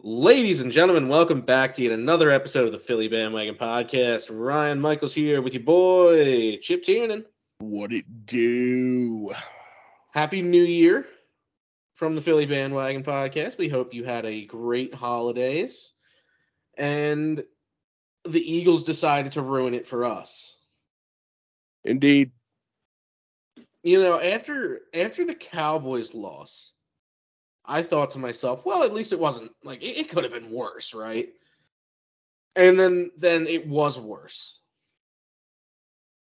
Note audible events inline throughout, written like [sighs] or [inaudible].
Ladies and gentlemen, welcome back to yet another episode of the Philly Bandwagon Podcast. Ryan Michaels here with your boy, Chip Tiernan. What it do? Happy New Year from the Philly Bandwagon Podcast. We hope you had a great holidays. And the Eagles decided to ruin it for us. Indeed. You know, after after the Cowboys loss, I thought to myself, well, at least it wasn't like it, it could have been worse, right? And then then it was worse.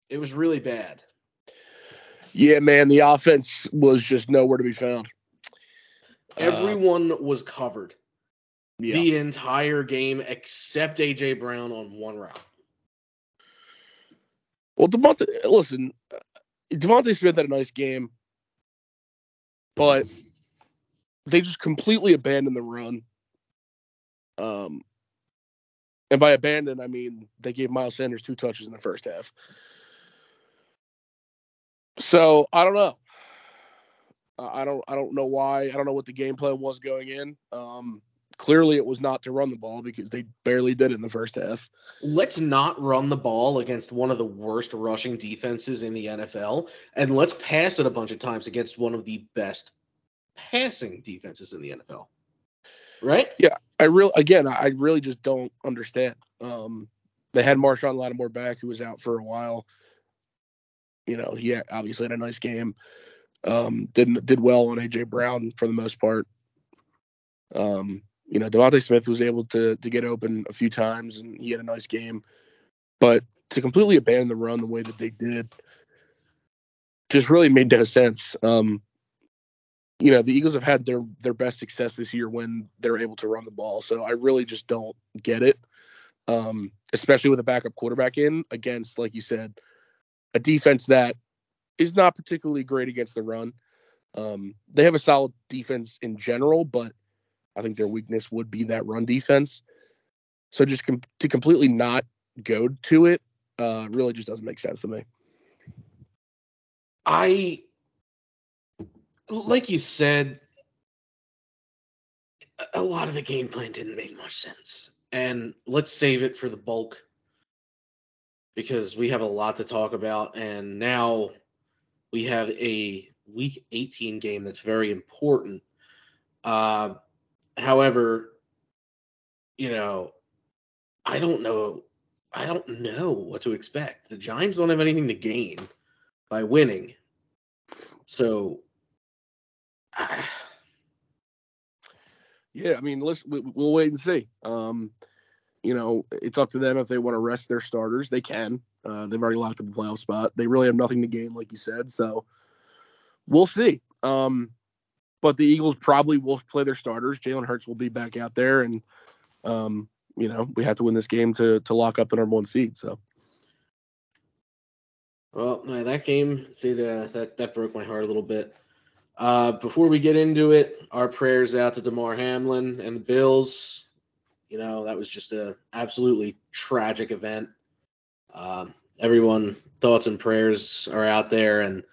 It was really bad. Yeah, man, the offense was just nowhere to be found. Everyone uh, was covered yeah. the entire game except AJ Brown on one route. Well, DeVonta, listen, DeVonta Smith had a nice game, but they just completely abandoned the run. Um, and by abandon, I mean they gave Miles Sanders two touches in the first half. So I don't know. I don't I don't know why. I don't know what the game plan was going in. Um, clearly, it was not to run the ball because they barely did in the first half. Let's not run the ball against one of the worst rushing defenses in the NFL, and let's pass it a bunch of times against one of the best passing defenses in the NFL. Right? Yeah, I really again, I really just don't understand. Um, they had Marshon Lattimore back, who was out for a while. You know, he obviously had a nice game. Um, did did well on AJ Brown for the most part. Um, you know, DeVonta Smith was able to to get open a few times, and he had a nice game. But to completely abandon the run the way that they did, just really made no sense. Um, you know, the Eagles have had their their best success this year when they're able to run the ball. So I really just don't get it. Um, especially with a backup quarterback in against, like you said, a defense that is not particularly great against the run. Um, they have a solid defense in general, but I think their weakness would be that run defense. So just com- to completely not go to it uh, really just doesn't make sense to me. I like you said, a lot of the game plan didn't make much sense. And let's save it for the bulk because we have a lot to talk about. And now we have a week 18 game that's very important. Uh, however, you know, I don't know. I don't know what to expect. The Giants don't have anything to gain by winning. So yeah, I mean, let's we'll wait and see. Um, you know, it's up to them if they want to rest their starters. They can. Uh, they've already locked up a playoff spot. They really have nothing to gain, like you said. So we'll see. Um, but the Eagles probably will play their starters. Jalen Hurts will be back out there, and um, you know, we have to win this game to to lock up the number one seed. So. Well, that game did uh, that that broke my heart a little bit. Uh, before we get into it, our prayers out to Damar Hamlin and the Bills. You know, that was just a absolutely tragic event. Um, everyone, thoughts and prayers are out there, and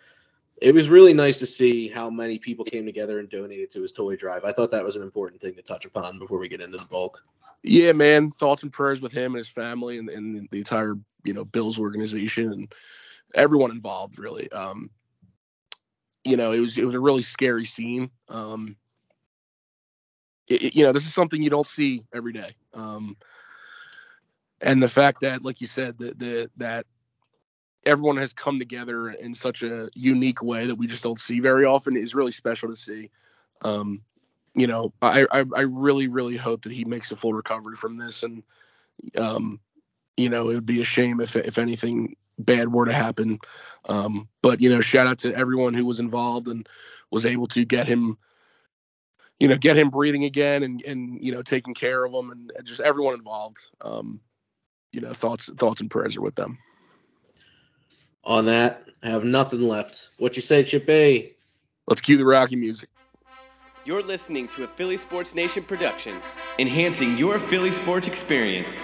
it was really nice to see how many people came together and donated to his toy drive. I thought that was an important thing to touch upon before we get into the bulk. Yeah, man, thoughts and prayers with him and his family and, and the entire you know Bills organization and everyone involved, really. Um, you know, it was it was a really scary scene. Um, it, you know, this is something you don't see every day. Um, and the fact that, like you said, that the, that everyone has come together in such a unique way that we just don't see very often is really special to see. Um, you know, I, I, I really really hope that he makes a full recovery from this, and um, you know, it would be a shame if if anything bad were to happen. Um, but you know, shout out to everyone who was involved and was able to get him, you know, get him breathing again and and you know taking care of him and just everyone involved. Um, you know, thoughts thoughts and prayers are with them. On that, I have nothing left. What you say, Chip A? Let's cue the Rocky music. You're listening to a Philly Sports Nation production, enhancing your Philly sports experience.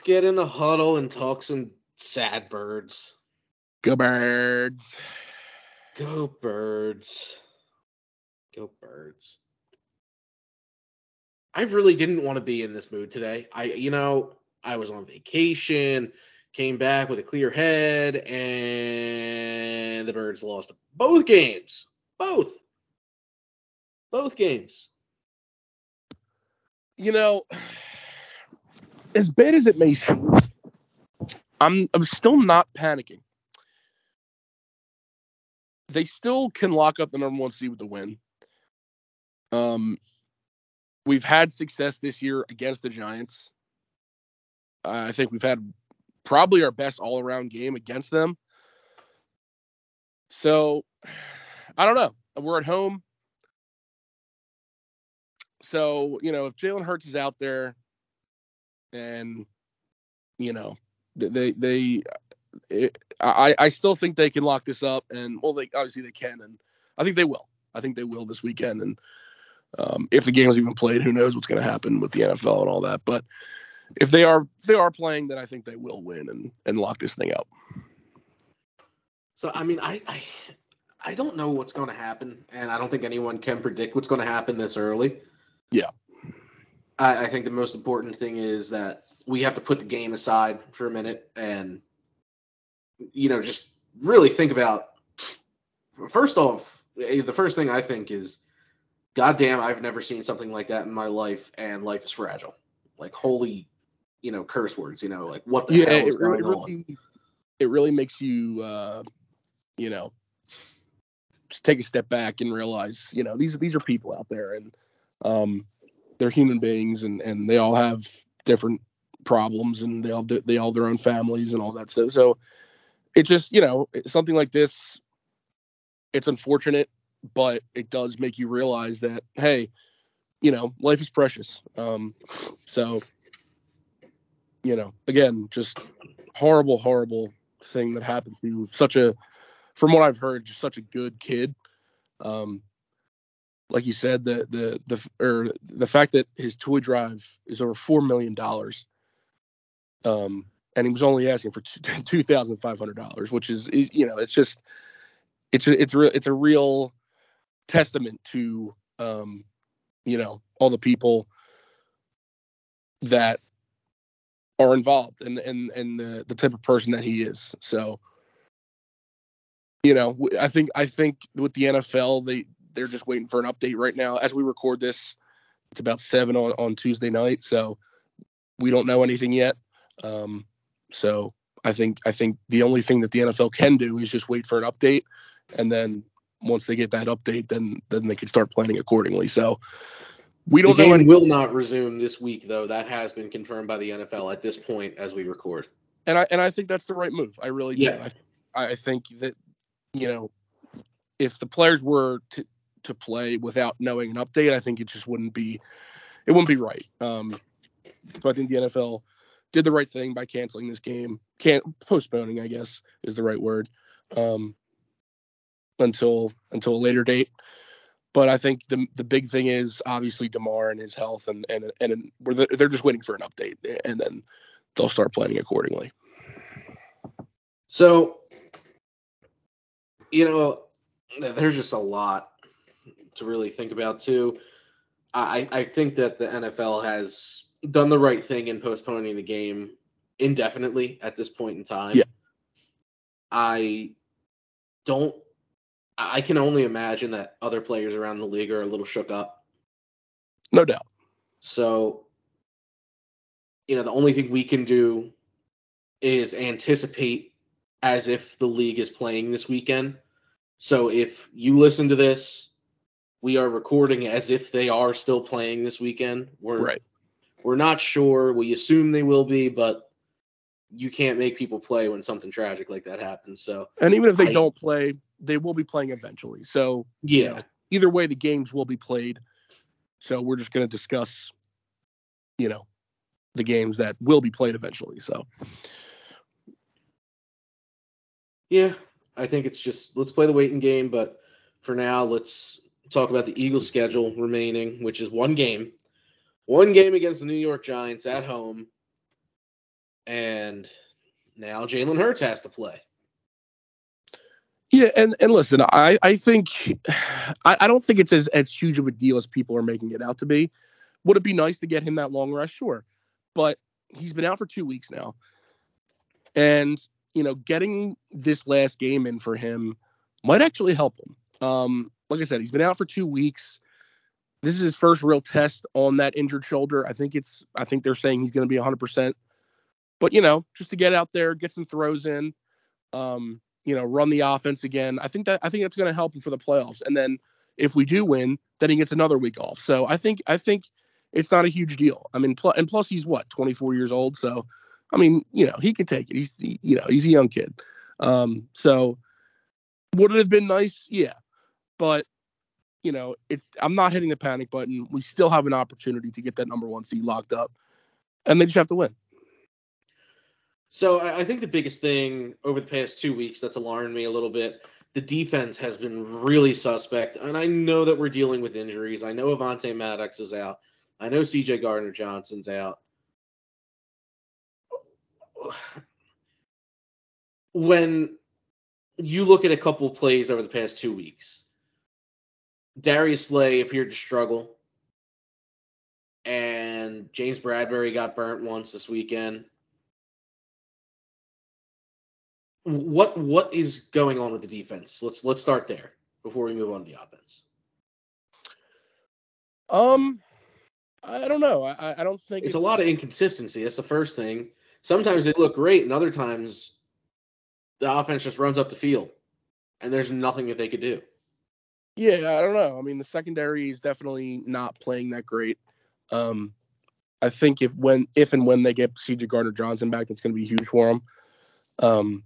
Let's get in the huddle and talk some sad birds. Go birds. Go birds. Go birds. I really didn't want to be in this mood today. I you know, I was on vacation, came back with a clear head, and the birds lost both games. Both. Both games. You know, as bad as it may seem, I'm I'm still not panicking. They still can lock up the number one seed with the win. Um, we've had success this year against the Giants. Uh, I think we've had probably our best all around game against them. So I don't know. We're at home. So, you know, if Jalen Hurts is out there and, you know, they, they, it, I, I still think they can lock this up and, well, they obviously they can. And I think they will. I think they will this weekend. And um, if the game is even played, who knows what's going to happen with the NFL and all that. But if they are, if they are playing, then I think they will win and, and lock this thing up. So, I mean, I, I, I don't know what's going to happen, and I don't think anyone can predict what's going to happen this early. Yeah. I, I think the most important thing is that we have to put the game aside for a minute and, you know, just really think about. First off, eh, the first thing I think is, goddamn, I've never seen something like that in my life, and life is fragile. Like holy, you know, curse words. You know, like what the yeah, hell is going really, on? it really makes you, uh, you know, just take a step back and realize, you know, these these are people out there, and um, they're human beings, and and they all have different problems, and they all they all their own families and all that so So it just, you know, something like this, it's unfortunate, but it does make you realize that, hey, you know, life is precious. Um, so, you know, again, just horrible, horrible thing that happened to such a, from what I've heard, just such a good kid. Um, like you said, the the the or the fact that his toy drive is over four million dollars, um, and he was only asking for two [laughs] thousand five hundred dollars, which is you know it's just it's it's real it's a real testament to um, you know all the people that are involved and and and the, the type of person that he is. So you know, I think I think with the NFL they they're just waiting for an update right now as we record this. It's about seven on on Tuesday night, so we don't know anything yet. Um, so I think I think the only thing that the NFL can do is just wait for an update, and then once they get that update, then then they can start planning accordingly. So we don't the know. game Any, will not resume this week, though. That has been confirmed by the NFL at this point as we record. and I and I think that's the right move. I really do. Yeah. I I think that you know if the players were to to play without knowing an update, I think it just wouldn't be it wouldn't be right. Um, so I think the NFL did the right thing by canceling this game, can't postponing, I guess is the right word, um, until until a later date. But I think the the big thing is obviously Damar and his health, and and and the, they're just waiting for an update, and then they'll start planning accordingly. So, you know, there's just a lot to really think about too. I I think that the NFL has done the right thing in postponing the game indefinitely at this point in time. Yeah. I don't I can only imagine that other players around the league are a little shook up. No doubt. So, you know, the only thing we can do is anticipate as if the league is playing this weekend. So if you listen to this, we are recording as if they are still playing this weekend. We're Right. we're not sure. We assume they will be, but you can't make people play when something tragic like that happens. So And even if they I- don't play, they will be playing eventually. So yeah, know, either way, the games will be played. So we're just going to discuss, you know, the games that will be played eventually. So yeah, I think it's just let's play the waiting game, but for now let's talk about the Eagles schedule remaining, which is one game. One game against the New York Giants at home. and now Jalen Hurts has to play. Yeah, and and listen, I I think I, I don't think it's as as huge of a deal as people are making it out to be. Would it be nice to get him that long rest? Sure, but he's been out for two weeks now, and you know, getting this last game in for him might actually help him. Um, like I said, he's been out for two weeks. This is his first real test on that injured shoulder. I think it's I think they're saying he's going to be 100%. But you know, just to get out there, get some throws in. Um, you know, run the offense again. I think that I think that's going to help him for the playoffs. And then if we do win, then he gets another week off. So I think I think it's not a huge deal. I mean, pl- and plus he's what 24 years old, so I mean, you know, he can take it. He's you know he's a young kid. Um, so would it have been nice? Yeah, but you know, it's I'm not hitting the panic button. We still have an opportunity to get that number one seed locked up, and they just have to win. So I think the biggest thing over the past two weeks that's alarmed me a little bit, the defense has been really suspect. And I know that we're dealing with injuries. I know Avonte Maddox is out. I know CJ Gardner Johnson's out. When you look at a couple plays over the past two weeks, Darius Slay appeared to struggle. And James Bradberry got burnt once this weekend. what what is going on with the defense? Let's let's start there before we move on to the offense. Um, I don't know. I I don't think it's, it's a lot of inconsistency. That's the first thing. Sometimes they look great, and other times the offense just runs up the field, and there's nothing that they could do. Yeah, I don't know. I mean, the secondary is definitely not playing that great. Um, I think if when if and when they get C.J. Gardner Johnson back, that's going to be huge for them. Um,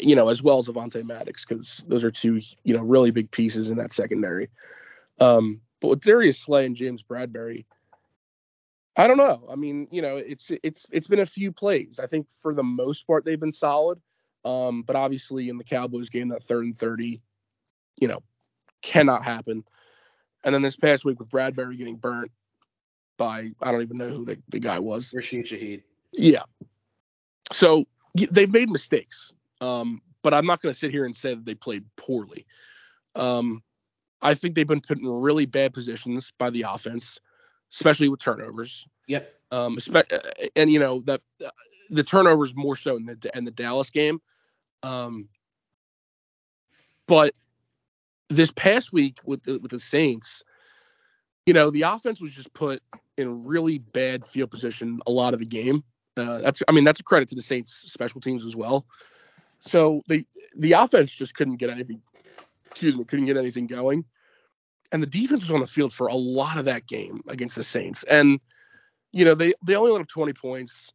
you know, as well as Avonte Maddox, because those are two, you know, really big pieces in that secondary. Um, but with Darius Slay and James Bradberry, I don't know. I mean, you know, it's it's it's been a few plays. I think for the most part they've been solid. Um, but obviously in the Cowboys game, that third and thirty, you know, cannot happen. And then this past week with Bradberry getting burnt by I don't even know who the, the guy was. Rashid Shaheed. Yeah. So they've made mistakes. Um, but I'm not going to sit here and say that they played poorly. Um, I think they've been put in really bad positions by the offense, especially with turnovers. Yep. Um, and you know that the turnovers more so in the in the Dallas game. Um, but this past week with the, with the Saints, you know, the offense was just put in really bad field position a lot of the game. Uh, that's I mean that's a credit to the Saints special teams as well. So the the offense just couldn't get anything. Excuse me, couldn't get anything going, and the defense was on the field for a lot of that game against the Saints. And you know they they only let up 20 points.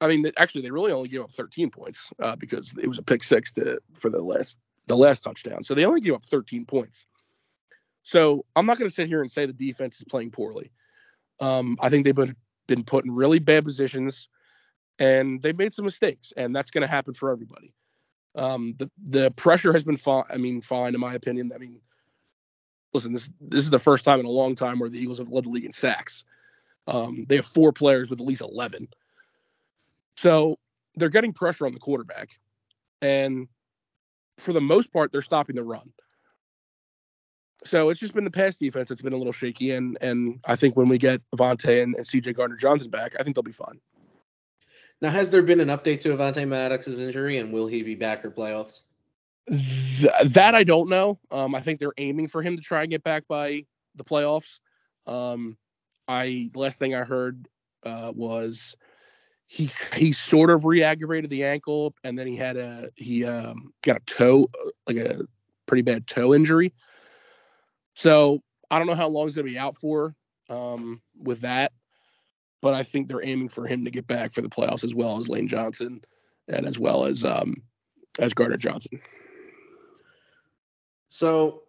I mean, actually, they really only gave up 13 points uh, because it was a pick six to for the last the last touchdown. So they only gave up 13 points. So I'm not going to sit here and say the defense is playing poorly. Um, I think they've been been put in really bad positions and they made some mistakes, and that's going to happen for everybody. Um, the the pressure has been fine. I mean, fine in my opinion. I mean, listen, this this is the first time in a long time where the Eagles have led the league in sacks. Um, they have four players with at least 11. So they're getting pressure on the quarterback, and for the most part, they're stopping the run. So it's just been the pass defense that's been a little shaky, and and I think when we get Avonte and, and C.J. Gardner Johnson back, I think they'll be fine. Now, has there been an update to Avonte Maddox's injury, and will he be back for playoffs? Th- that I don't know. Um, I think they're aiming for him to try and get back by the playoffs. Um, I the last thing I heard uh, was he he sort of re-aggravated the ankle, and then he had a he um, got a toe like a pretty bad toe injury. So I don't know how long he's gonna be out for um, with that but I think they're aiming for him to get back for the playoffs as well as Lane Johnson and as well as um, as Gardner Johnson. So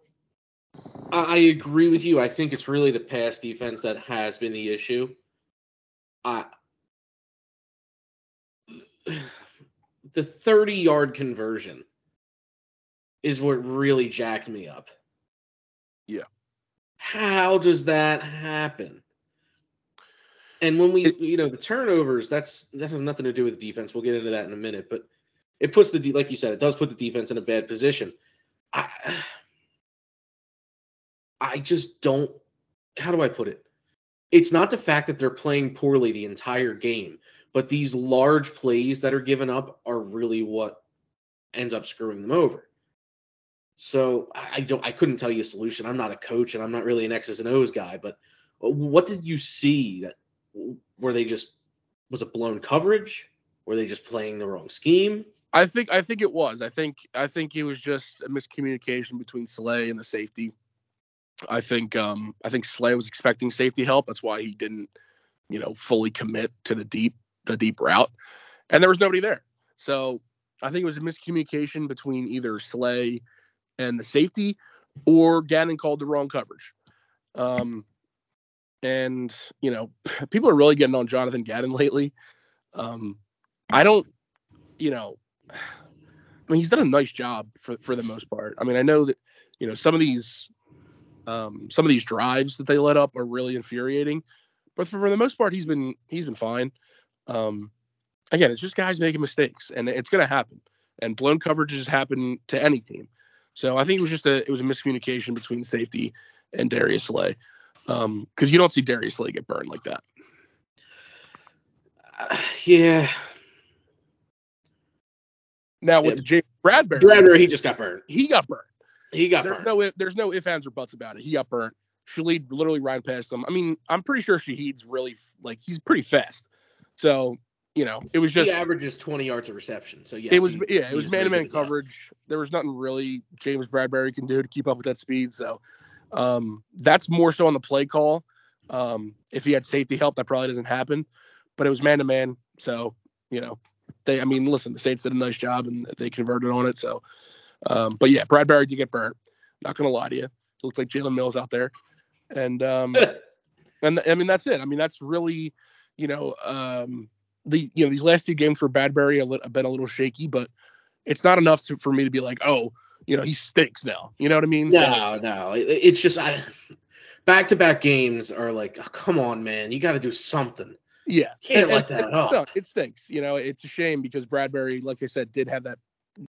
I agree with you. I think it's really the pass defense that has been the issue. Uh, [sighs] the 30 yard conversion is what really jacked me up. Yeah. How does that happen? And when we, you know, the turnovers, that's that has nothing to do with defense. We'll get into that in a minute, but it puts the like you said, it does put the defense in a bad position. I [sighs] I just don't how do I put it? It's not the fact that they're playing poorly the entire game, but these large plays that are given up are really what ends up screwing them over. So I don't I couldn't tell you a solution. I'm not a coach and I'm not really an X's and O's guy, but what did you see that were they just was it blown coverage? Were they just playing the wrong scheme? I think I think it was. I think I think it was just a miscommunication between Slay and the safety. I think um I think Slay was expecting safety help. That's why he didn't, you know, fully commit to the deep the deep route. And there was nobody there. So I think it was a miscommunication between either Slay and the safety or Gannon called the wrong coverage. Um and you know, [laughs] people are really getting on Jonathan Gannon [laughs] lately. Um I don't, you know, [sighs] I mean, he's done a nice job for for the most part. I mean, I know that you know some of these um, some of these drives that they let up are really infuriating, but for, for the most part, he's been he's been fine. Um, again, it's just guys making mistakes, and it's gonna happen. And blown coverages happen to any team. So I think it was just a it was a miscommunication between safety and Darius Slay, because you don't see Darius Slay get burned like that. Uh, [sighs] yeah, Now with Yeah. James Bradberry, Bradberry he just got burned. he got burned. He got there's burned. no there's no ifs ands or buts about it. He got burnt. Shaheed literally ran past him. I mean, I'm pretty sure Shaheed's really like he's pretty fast. So you know, it was just he averages 20 yards of reception. So yes, it was he- yeah, it was man to man that. coverage. There was nothing really James Bradberry can do to keep up with that speed. So um, that's more so on the play call. Um, if he had safety help, that probably doesn't happen. But it was man to man. So you know, they I mean, listen, the Saints did a nice job and they converted on it. So, um, but yeah, Bradberry did get burnt. Not gonna lie to you, he looked like Jalen Mills out there. And um, [laughs] and I mean that's it. I mean that's really, you know, um, the you know these last two games for Bradberry have been a little shaky, but it's not enough to, for me to be like, oh, you know, he stinks now. You know what I mean? So- No, no. It, it's just I back to back games are like, oh, come on, man, you got to do something. yeah, Can't And- let that it up. stunk. It stinks. You know, it's a shame because Bradberry, like I said, did have that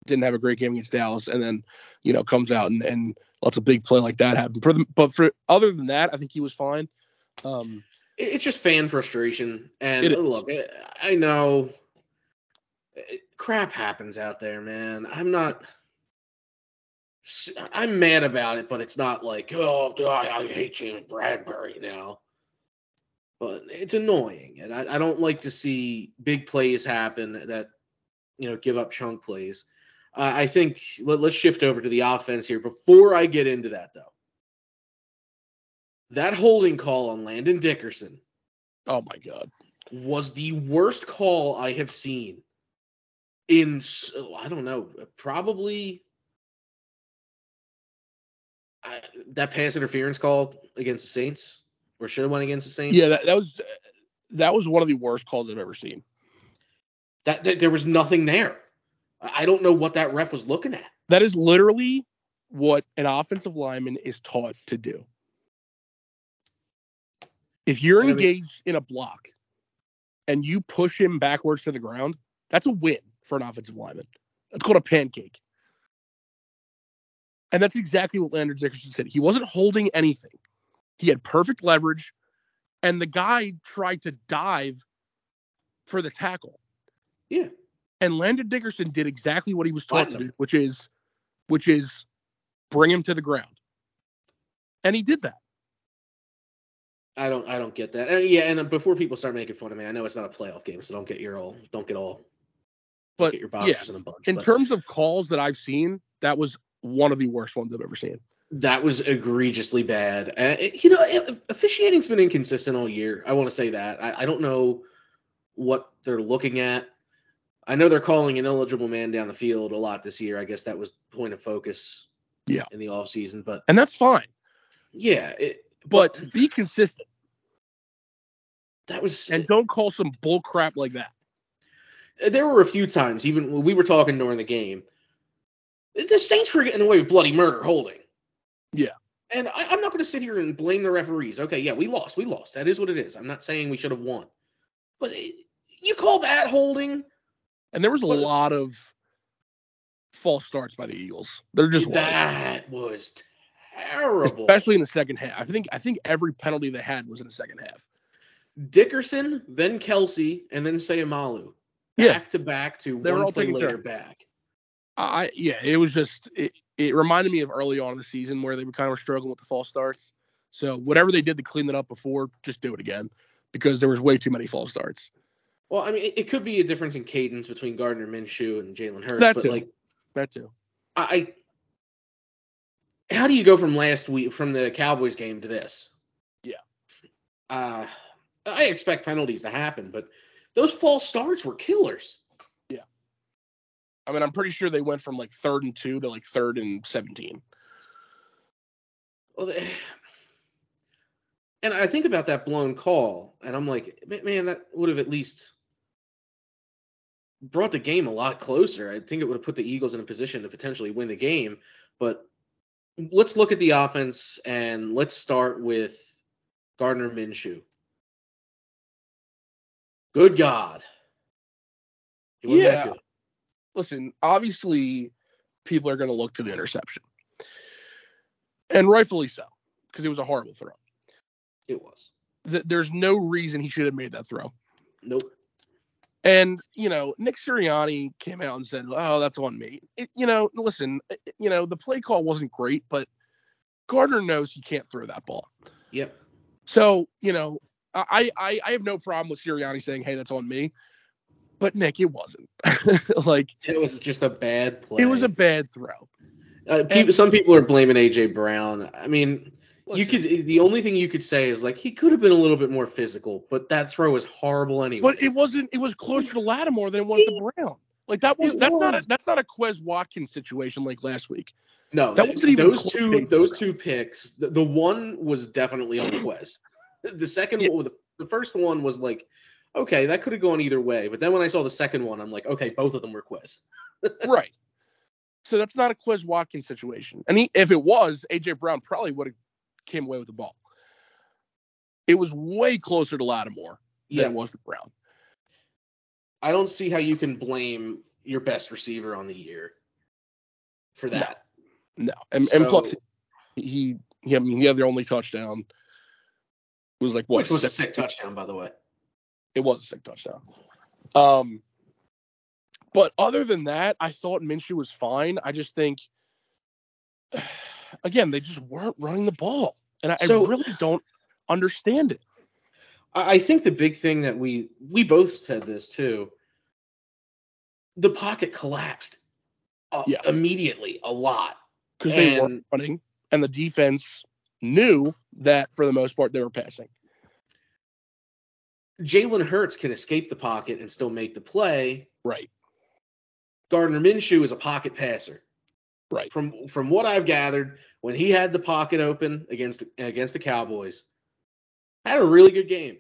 didn't have a great game against Dallas, and then you know comes out and and lets a big play like that happen. For the, but for other than that, I think he was fine. Um, It's just fan frustration. And look, I, know crap happens out there, man. I'm not. I'm mad about it, but it's not like, oh, God, I hate James Bradberry now. But it's annoying, and I, I don't like to see big plays happen that, you know, give up chunk plays. Uh, I think let, let's shift over to the offense here. Before I get into that, though, that holding call on Landon Dickerson oh my God. was the worst call I have seen in oh, I don't know probably I, that pass interference call against the Saints or should have went against the Saints. Yeah, that, that was that was one of the worst calls I've ever seen. that, that there was nothing there. I I don't know what that ref was looking at. That is literally what an offensive lineman is taught to do. If you're And I mean- engaged in a block and you push him backwards to the ground, that's a win for an offensive lineman. It's called a pancake. And that's exactly what Landon Dickerson said. He wasn't holding anything. He had perfect leverage, and the guy tried to dive for the tackle. Yeah. And Landon Dickerson did exactly what he was taught to do, which is which is bring him to the ground. And he did that. I don't I don't get that. And yeah, and uh, before people start making fun of me, I know it's not a playoff game, so don't get your all don't get all But get your yeah, boxers in a bunch. in but terms of calls that I've seen, that was one of the worst ones I've ever seen. that was egregiously bad. Uh, it- you know, it- officiating's been inconsistent all year. I want to say that. I, I don't know what they're looking at. I know they're calling an eligible man down the field a lot this year. I guess that was point of focus. Yeah. In the offseason. but And that's fine. yeah, it, But be consistent that was. and don't call some bull crap like that. there were a few times, even when we were talking during the game, the Saints were getting away with bloody murder holding. Yeah. And I, I'm not going to sit here and blame the referees. Okay, yeah, we lost. We lost. That is what it is. I'm not saying we should have won. But it, you call that holding? And there was a But- lot of false starts by the Eagles. They're just that was terrible. especially in the second half. I think I think every penalty they had was in the second half. Dickerson, then Kelce, and then Seumalo. Yeah. Back to back to They were one all play later turns. back. I yeah, it was just it, it reminded me of early on in the season where they were kind of struggling with the false starts. So whatever they did to clean it up before, just do it again because there was way too many false starts. Well, I mean, it, it could be a difference in cadence between Gardner Minshew and Jalen Hurts, That but too. like That too. I- how do you go from last week from the Cowboys game to this? Yeah. Uh, I expect penalties to happen, but those false starts were killers. Yeah. I mean, I'm pretty sure they went from like third and two to like third and seventeen. Well, they- and I think about that blown call, and I'm like, man, that would have at least brought the game a lot closer. I think it would have put the Eagles in a position to potentially win the game. But let's look at the offense, and let's start with Gardner Minshew. Good God. He wasn't that Yeah. Listen, obviously, people are going to look to the interception, and rightfully so because it was a horrible throw. It was. Th- There's no reason he should have made that throw. Nope. And you know, Nick Sirianni came out and said, "Oh, that's on me." It, you know, listen, it- you know, the play call wasn't great, but Gardner knows he can't throw that ball. Yep. So you know, I I, I have no problem with Sirianni saying, "Hey, that's on me," but Nick, it wasn't. [laughs] like It was just a bad play. it was a bad throw. Uh, people, some people are blaming AJ Brown. I mean, you could. The only thing you could say is like he could have been a little bit more physical, but that throw was horrible anyway. but it wasn't. It was closer to Lattimore than it was to Brown. Like that was It that's not a that's not a Quez Watkins situation like last week. no, that wasn't even those two. Those two picks. The, the one was definitely on Quez. [laughs] The second Yes. one, the, the first one was like, okay, that could have gone either way. But then when I saw the second one, I'm like, okay, both of them were Quez. [laughs] right. So that's not a Quez Watkins situation. And he, if it was, AJ Brown probably would have came away with the ball. It was way closer to Lattimore than Yeah, it was to Brown. I don't see how you can blame your best receiver on the year for that. No, and, and plus he, he, I mean, he had their only touchdown. It was like what? which was a sick touchdown, by the way. It was a sick touchdown. Um, but other than that, I thought Minshew was fine. I just think, again, they just weren't running the ball, and I, So- I really don't understand it. I think the big thing that we we both said this too. The pocket collapsed uh, Yeah. immediately a lot. because they weren't running, and the defense knew that for the most part they were passing. Jalen Hurts can escape the pocket and still make the play. Right, Gardner Minshew is a pocket passer. Right. From from what I've gathered, when he had the pocket open against against the Cowboys, had a really good game.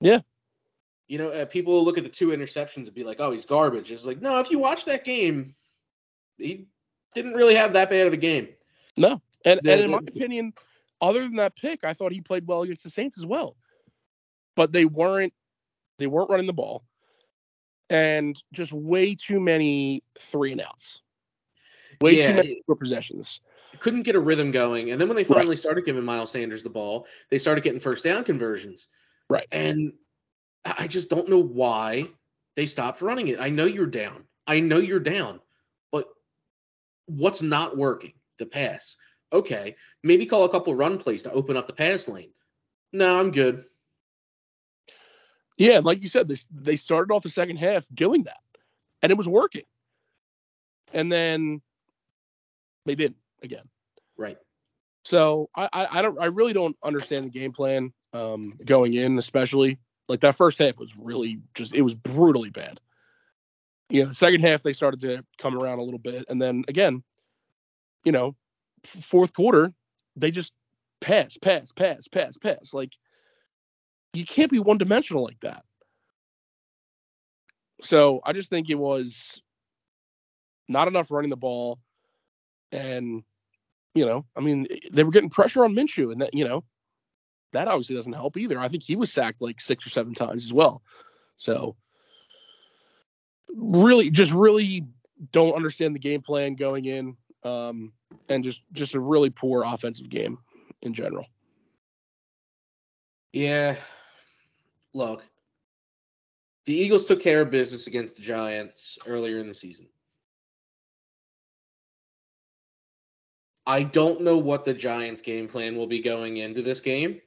Yeah. You know, uh, people look at the two interceptions and be like, "Oh, he's garbage." It's like, no, if you watch that game, he didn't really have that bad of a game. No, and The- and in the- my opinion, other than that pick, I thought he played well against the Saints as well. But they weren't they weren't running the ball, and just way too many three and outs. Way Yeah, too many short possessions. couldn't get a rhythm going. And then when they Right. finally started giving Miles Sanders the ball, they started getting first down conversions. Right. And I I just don't know why they stopped running it. I know you're down. I know you're down. But what's not working? The pass. Okay. Maybe call a couple run plays to open up the pass lane. No, I'm good. Yeah, like you said, they they started off the second half doing that, and it was working. And then they didn't again. Right. So I, I I don't I really don't understand the game plan um, going in, especially like that first half was really just it was brutally bad. You know, the second half they started to come around a little bit, and then again, you know, fourth quarter they just pass, pass, pass, pass, pass. Like you can't be one dimensional like that. So I just think it was not enough running the ball, and You know, I mean, they were getting pressure on Minshew, and that you know, that obviously doesn't help either. I think he was sacked like six or seven times as well. So really, just really don't understand the game plan going in, um, and just just a really poor offensive game in general. Yeah. Look, the Eagles took care of business against the Giants earlier in the season. I don't know what the Giants' game plan will be going into this game.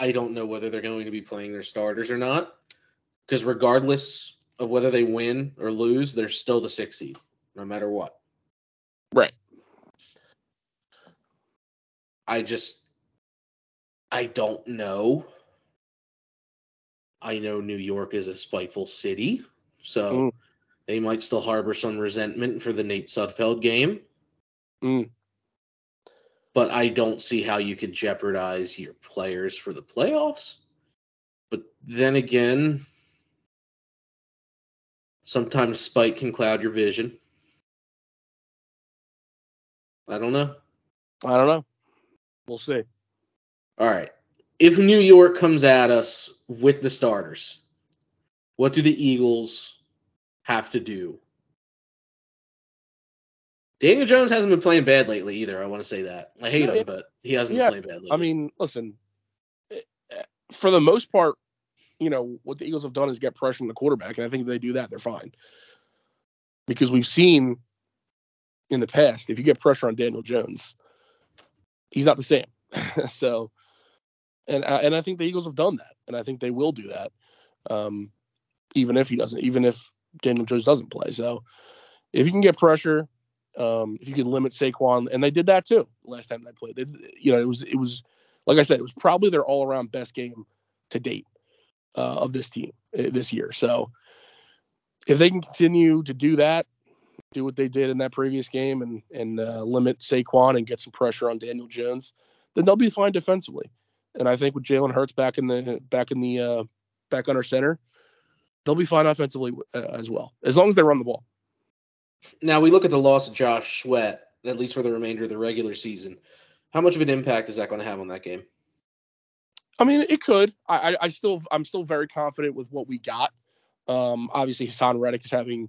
I don't know whether they're going to be playing their starters or not. Because regardless of whether they win or lose, they're still the sixth seed, no matter what. Right. I just I don't know. I know New York is a spiteful city, so Mm. they might still harbor some resentment for the Nate Sudfeld game. Mm. But I don't see how you could jeopardize your players for the playoffs. But then again, sometimes spite can cloud your vision. I don't know. I don't know. We'll see. All right. If New York comes at us with the starters, what do the Eagles have to do? Daniel Jones hasn't been playing bad lately either. I want to say that. I hate him, but he hasn't Yeah, been playing bad lately. I mean, listen, eh, eh, for the most part, you know, what the Eagles have done is get pressure on the quarterback, and I think if they do that, they're fine. Because we've seen in the past, if you get pressure on Daniel Jones, he's not the same. [laughs] so, and I- and I think the Eagles have done that, and I think they will do that, um, even if he doesn't, even if Daniel Jones doesn't play. So, if you can get pressure, um, if you can limit Saquon, and they did that too last time they played. They, you know, it was it was like I said, it was probably their all around best game to date uh, of this team uh, this year. So if they can continue to do that, do what they did in that previous game, and and uh, limit Saquon and get some pressure on Daniel Jones, then they'll be fine defensively. And I think with Jalen Hurts back in the back in the uh, back under center, they'll be fine offensively uh, as well, as long as they run the ball. Now we look at the loss of Josh Sweat, at least for the remainder of the regular season. How much of an impact is that going to have on that game? I mean, it could. I, I, I still, I'm still very confident with what we got. Um, obviously, Haason Reddick is having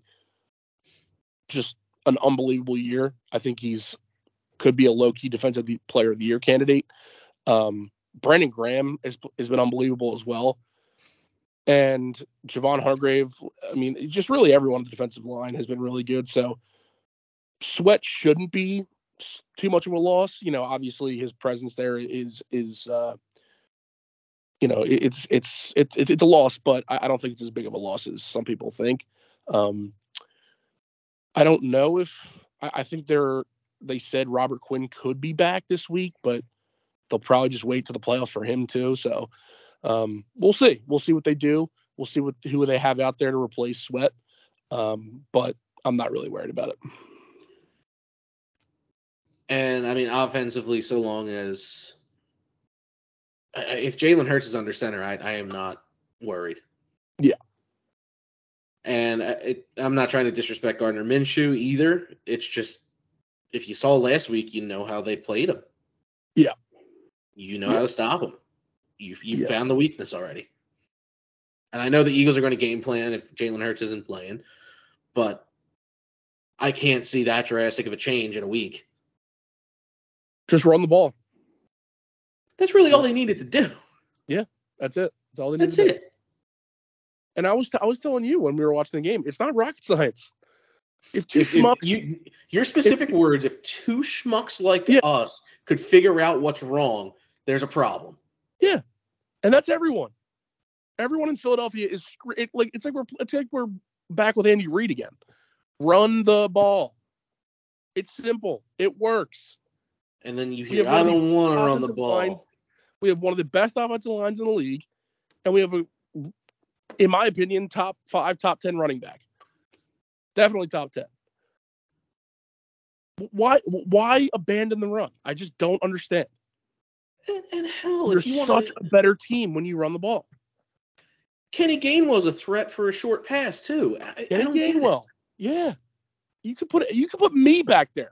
just an unbelievable year. I think he's could be a low key defensive player of the year candidate. Um, Brandon Graham has, has been unbelievable as well. And Javon Hargrave, I mean, just really everyone on the defensive line has been really good. So Sweat shouldn't be too much of a loss. You know, obviously his presence there is is uh, you know it's it's it's it's, it's a loss, but I, I don't think it's as big of a loss as some people think. Um, I don't know if I, I think they're they said Robert Quinn could be back this week, but they'll probably just wait to the playoffs for him too. So um, we'll see. We'll see what they do. We'll see what who they have out there to replace Sweat. Um, but I'm not really worried about it. And I mean, offensively, so long as if Jalen Hurts is under center, I, I am not worried. Yeah. And I- it, I'm not trying to disrespect Gardner Minshew either. It's just if you saw last week, you know how they played him. Yeah. You know Yeah. how to stop him. You you Yeah. found the weakness already. And I know the Eagles are going to game plan if Jalen Hurts isn't playing, but I can't see that drastic of a change in a week. Just run the ball. That's really all they needed to do. Yeah, that's it. That's all they needed. That's to do. it. And I was t- I was telling you when we were watching the game, it's not rocket science. If two If- if schmucks, you, your specific words, if two schmucks like Yeah. us could figure out what's wrong, there's a problem. And that's everyone. Everyone in Philadelphia is it, like it's like we're it's like we're back with Andy Reid again. Run the ball. It's simple. It works. And then you hear, I one of the don't want to run the ball. lines- We have one of the best offensive lines in the league, and we have a, in my opinion, top five, top ten running back. Definitely top ten. Why why abandon the run? I just don't understand. And, and hell, You're if you such to, a better team when you run the ball. Kenny Gainwell's a threat for a short pass too. I, I Kenny don't get. Gainwell. Yeah. You could put you could put me back there.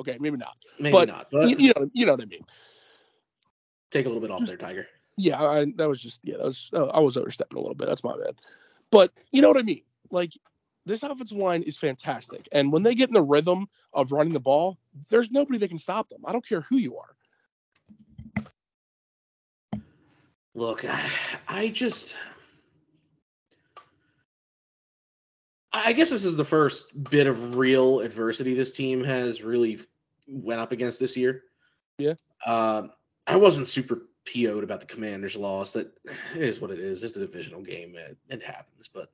Okay, maybe not. Maybe but, not, but you, you know, you know what I mean. take a little bit off just- there, Tiger. Yeah, I, that was just yeah, that was uh, I was overstepping a little bit. That's my bad. But you know what I mean. Like this offensive line is fantastic, and when they get in the rhythm of running the ball, there's nobody that can stop them. I don't care who you are. Look, I, I just. I guess this is the first bit of real adversity this team has really went up against this year. Yeah. Uh, I wasn't super PO'd about the Commanders' loss. That is what it is. It's a divisional game. It, it happens. But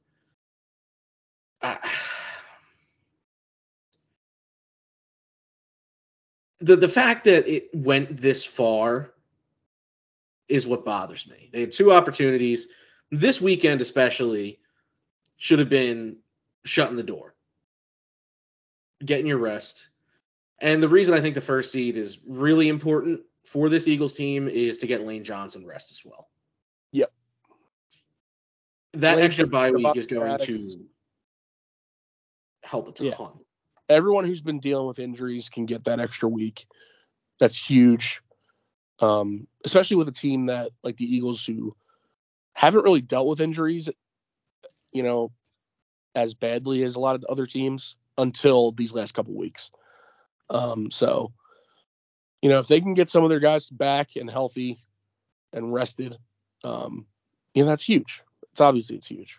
I, [sighs] the the fact that it went this far is what bothers me. They had two opportunities. This weekend, especially, should have been shutting the door, getting your rest. And the reason I think the first seed is really important for this Eagles team is to get Lane Johnson rest as well. Yep. That Lane's extra bye week is going Maddox. to help a ton. Yeah. Everyone who's been dealing with injuries can get that extra week. That's huge. Um, especially with a team that like the Eagles who haven't really dealt with injuries, you know, as badly as a lot of the other teams until these last couple weeks. Um, so, you know, if they can get some of their guys back and healthy and rested, um, you know, that's huge. It's obviously it's huge.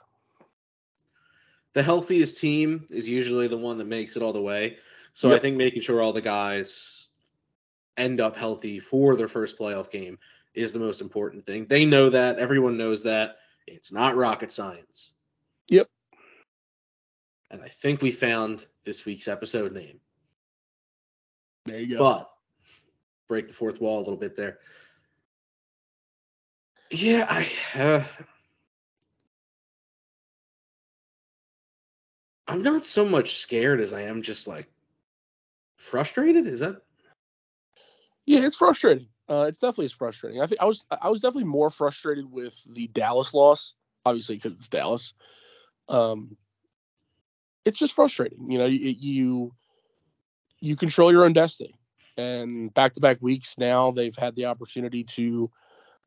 the healthiest team is usually the one that makes it all the way. So I think making sure all the guys end up healthy for their first playoff game is the most important thing. They know that. Everyone knows that. It's not rocket science. Yep. And I think we found this week's episode name. There you go. But break the fourth wall a little bit there. Yeah, I uh, I'm not so much scared as I am just like frustrated. Is that Yeah, it's frustrating. Uh, it's definitely is frustrating. I think I was I was definitely more frustrated with the Dallas loss, obviously because it's Dallas. Um, it's just frustrating. You know, you you, you control your own destiny, and back to back weeks now they've had the opportunity to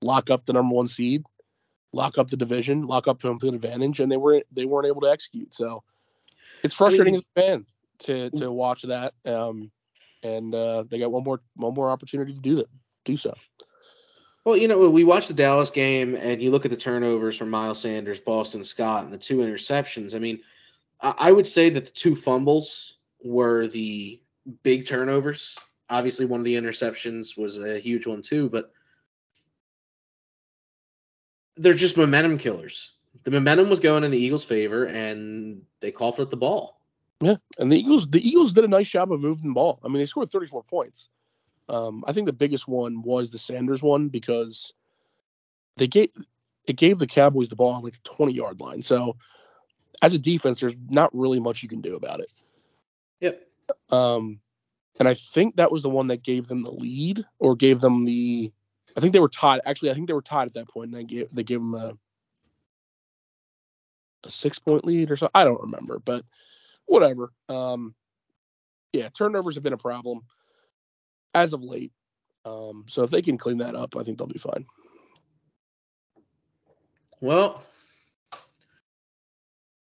lock up the number one seed, lock up the division, lock up home field advantage, and they weren't they weren't able to execute. So it's frustrating as a fan to to watch that. Um, and uh, they got one more one more opportunity to do that do so. Well, you know, we watched the Dallas game and you look at the turnovers from Miles Sanders, Boston Scott, and the two interceptions. I mean, I would say that the two fumbles were the big turnovers. Obviously, one of the interceptions was a huge one too, but they're just momentum killers. The momentum was going in the Eagles' favor, and they called for the ball. Yeah, and the Eagles the Eagles did a nice job of moving the ball. I mean, they scored 34 points. Um, I think the biggest one was the Sanders one because they gave it gave the Cowboys the ball on like the 20 yard line. So as a defense, there's not really much you can do about it. Yep. Um, and I think that was the one that gave them the lead or gave them the. I think they were tied. Actually, I think they were tied at that point, and they gave they gave them a a six point lead or so. I don't remember, but whatever. Um, yeah, turnovers have been a problem as of late. Um, so if they can clean that up, I think they'll be fine. Well,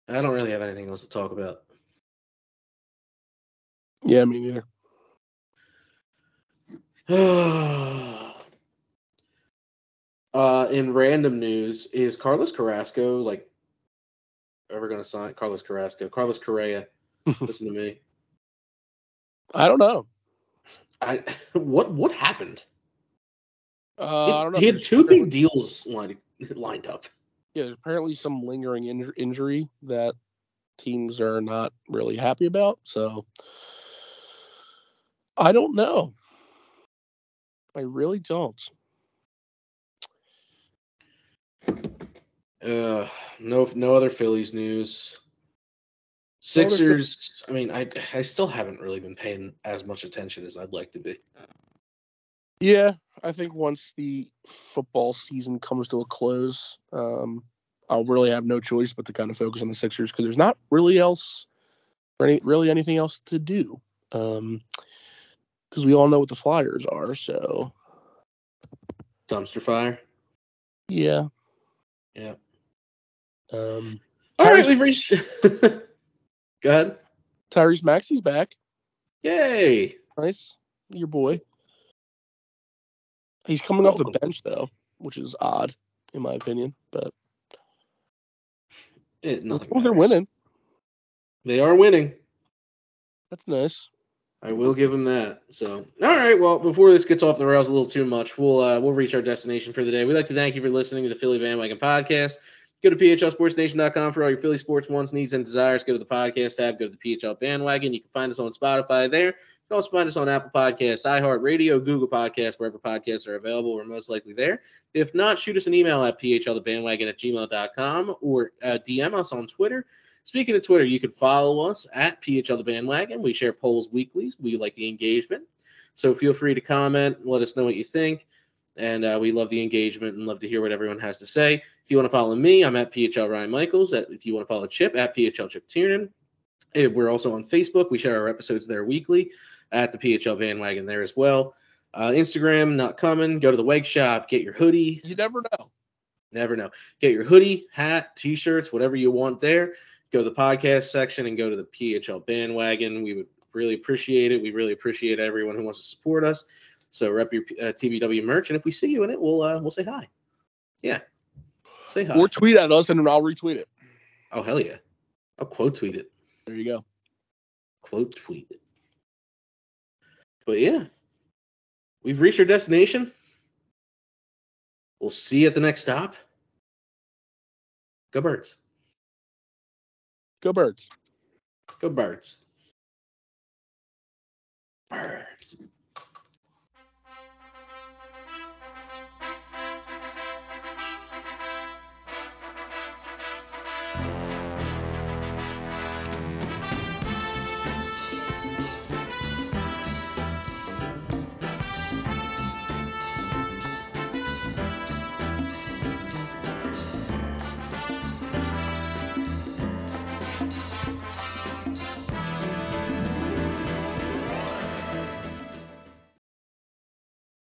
I don't really have anything else to talk about. Yeah, me neither. [sighs] uh, in random news, is Carlos Carrasco like ever going to sign Carlos Carrasco? Carlos Correa, [laughs] listen to me. I don't know. I [laughs] what what happened? Uh, He- I don't know. he had two big deals lined lined up. Yeah, there's apparently some lingering inj- injury that teams are not really happy about. So I don't know. I really don't. Uh, no no other Phillies news. No other Phil- Sixers. I mean, I I still haven't really been paying as much attention as I'd like to be. Yeah, I think once the football season comes to a close, um, I'll really have no choice but to kind of focus on the Sixers because there's not really else, or any, really anything else to do. Um, because we all know what the Flyers are. So Dumpster fire. yeah. Yeah. Um, All right, we've reached. [laughs] Go ahead. Tyrese Maxey's back. Yay. Nice, your boy. He's coming off the bench though, which is odd in my opinion. But It, nothing well, they're winning. They are winning. That's nice. I will give them that. So, all right. Well, before this gets off the rails a little too much, we'll uh, we'll reach our destination for the day. We'd like to thank you for listening to the Philly Bandwagon Podcast. Go to phlsportsnation.com for all your Philly sports wants, needs, and desires. Go to the podcast tab. Go to the PHL Bandwagon. You can find us on Spotify there. You can also find us on Apple Podcasts, iHeartRadio, Google Podcasts, wherever podcasts are available. We're most likely there. If not, shoot us an email at phlthebandwagon at gmail.com or uh, DM us on Twitter. Speaking of Twitter, you can follow us at PHL the Bandwagon. We share polls weekly. We like the engagement. So feel free to comment, let us know what you think. And uh, we love the engagement and love to hear what everyone has to say. If you want to follow me, I'm at PHL Ryan Michaels. At, if you want to follow Chip, at PHL Chip Tiernan. We're also on Facebook. We share our episodes there weekly at the PHL Bandwagon there as well. Uh, Instagram, not coming. Go to the Wake Shop, get your hoodie. You never know. Never know. Get your hoodie, hat, t-shirts, whatever you want there. Go to the podcast section and go to the PHL bandwagon. We would really appreciate it. We really appreciate everyone who wants to support us. So rep your uh, TBW merch, and if we see you in it, we'll uh, we'll say hi. Yeah, say hi. Or tweet at us and I'll retweet it. oh hell yeah, I'll quote tweet it. There you go. Quote tweet it. But yeah, we've reached our destination. We'll see you at the next stop. Go birds. Go birds. Go birds. Birds.